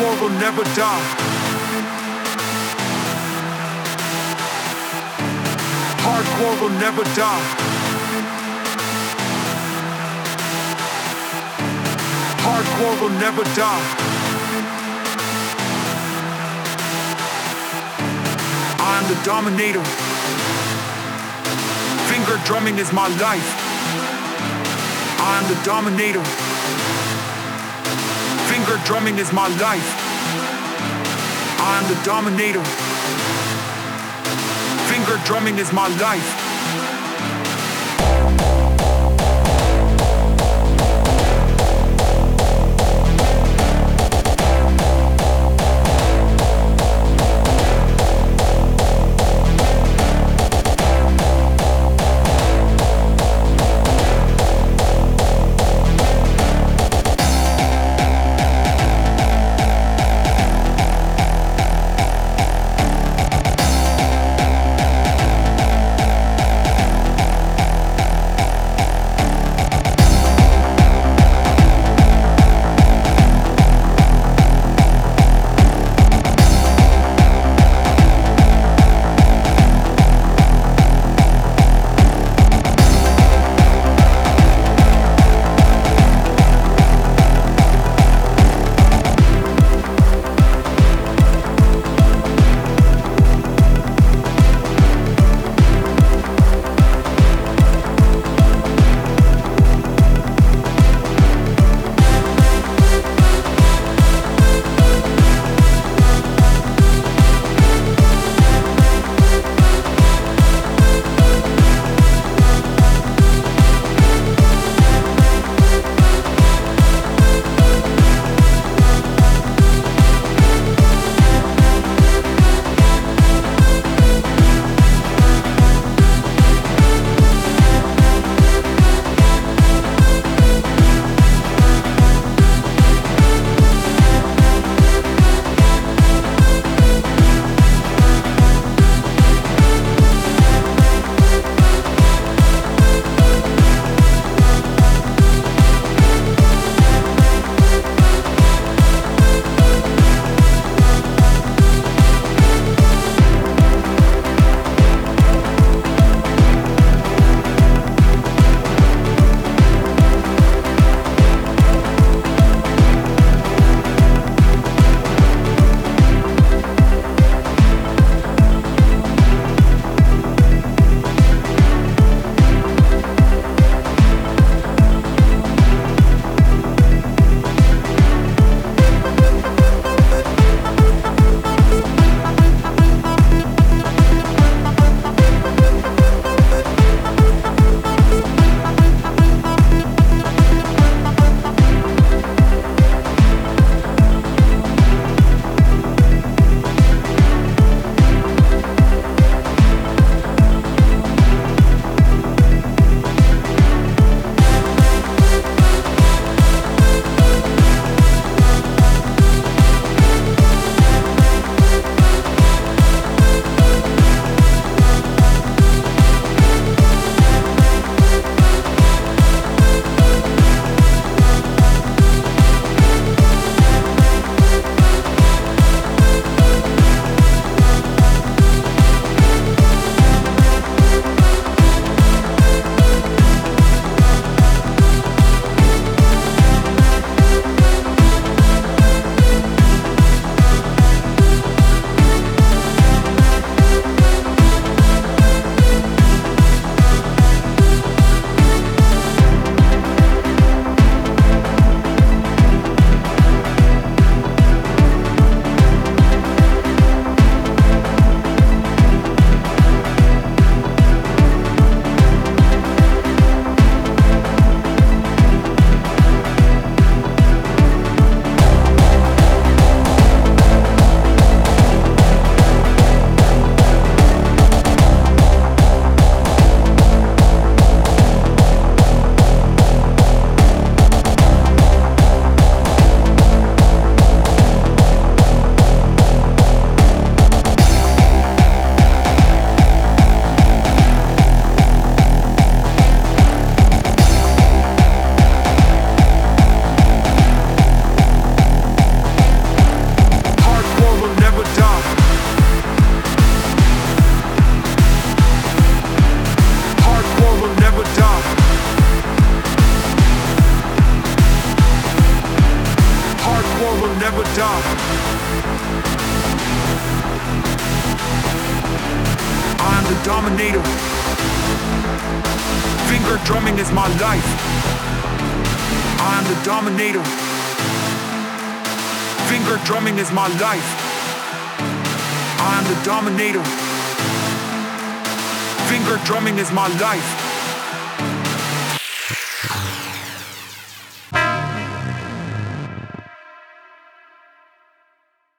Hardcore will never die. Hardcore will never die. Hardcore will never die. I'm the dominator. Finger drumming is my life. I'm the dominator. Finger drumming is my life. I'm the dominator. Finger drumming is my life. never die. I'm the dominator. Finger drumming is my life. I'm the dominator. Finger drumming is my life. I'm the dominator. Finger drumming is my life.